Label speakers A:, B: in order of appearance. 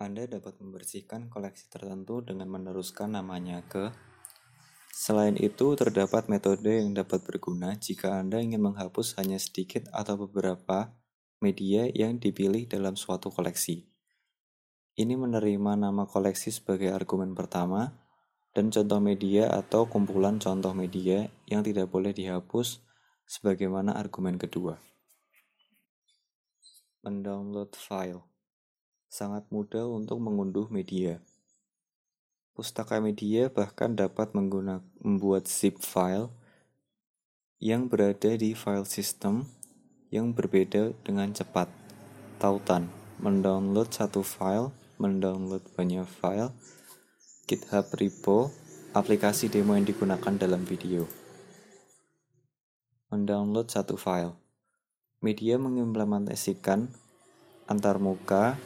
A: Anda dapat membersihkan koleksi tertentu dengan meneruskan namanya ke Selain itu, terdapat metode yang dapat berguna jika Anda ingin menghapus hanya sedikit atau beberapa media yang dipilih dalam suatu koleksi. Ini menerima nama koleksi sebagai argumen pertama, dan contoh media atau kumpulan contoh media yang tidak boleh dihapus sebagaimana argumen kedua. Mendownload file sangat mudah untuk mengunduh media. Pustaka media bahkan dapat menggunakan membuat zip file yang berada di file system yang berbeda dengan cepat. Tautan, mendownload satu file, mendownload banyak file, GitHub repo, aplikasi demo yang digunakan dalam video. Mendownload satu file. Media mengimplementasikan antarmuka